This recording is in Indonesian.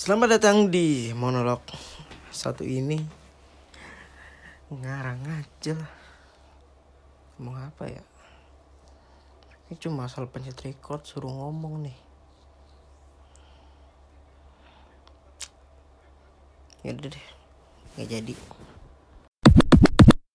Selamat datang di monolog satu ini. Ngarang aja lah. Ngomong apa ya? Ini cuma asal pencet record suruh ngomong nih. Yaudah deh Gak jadi.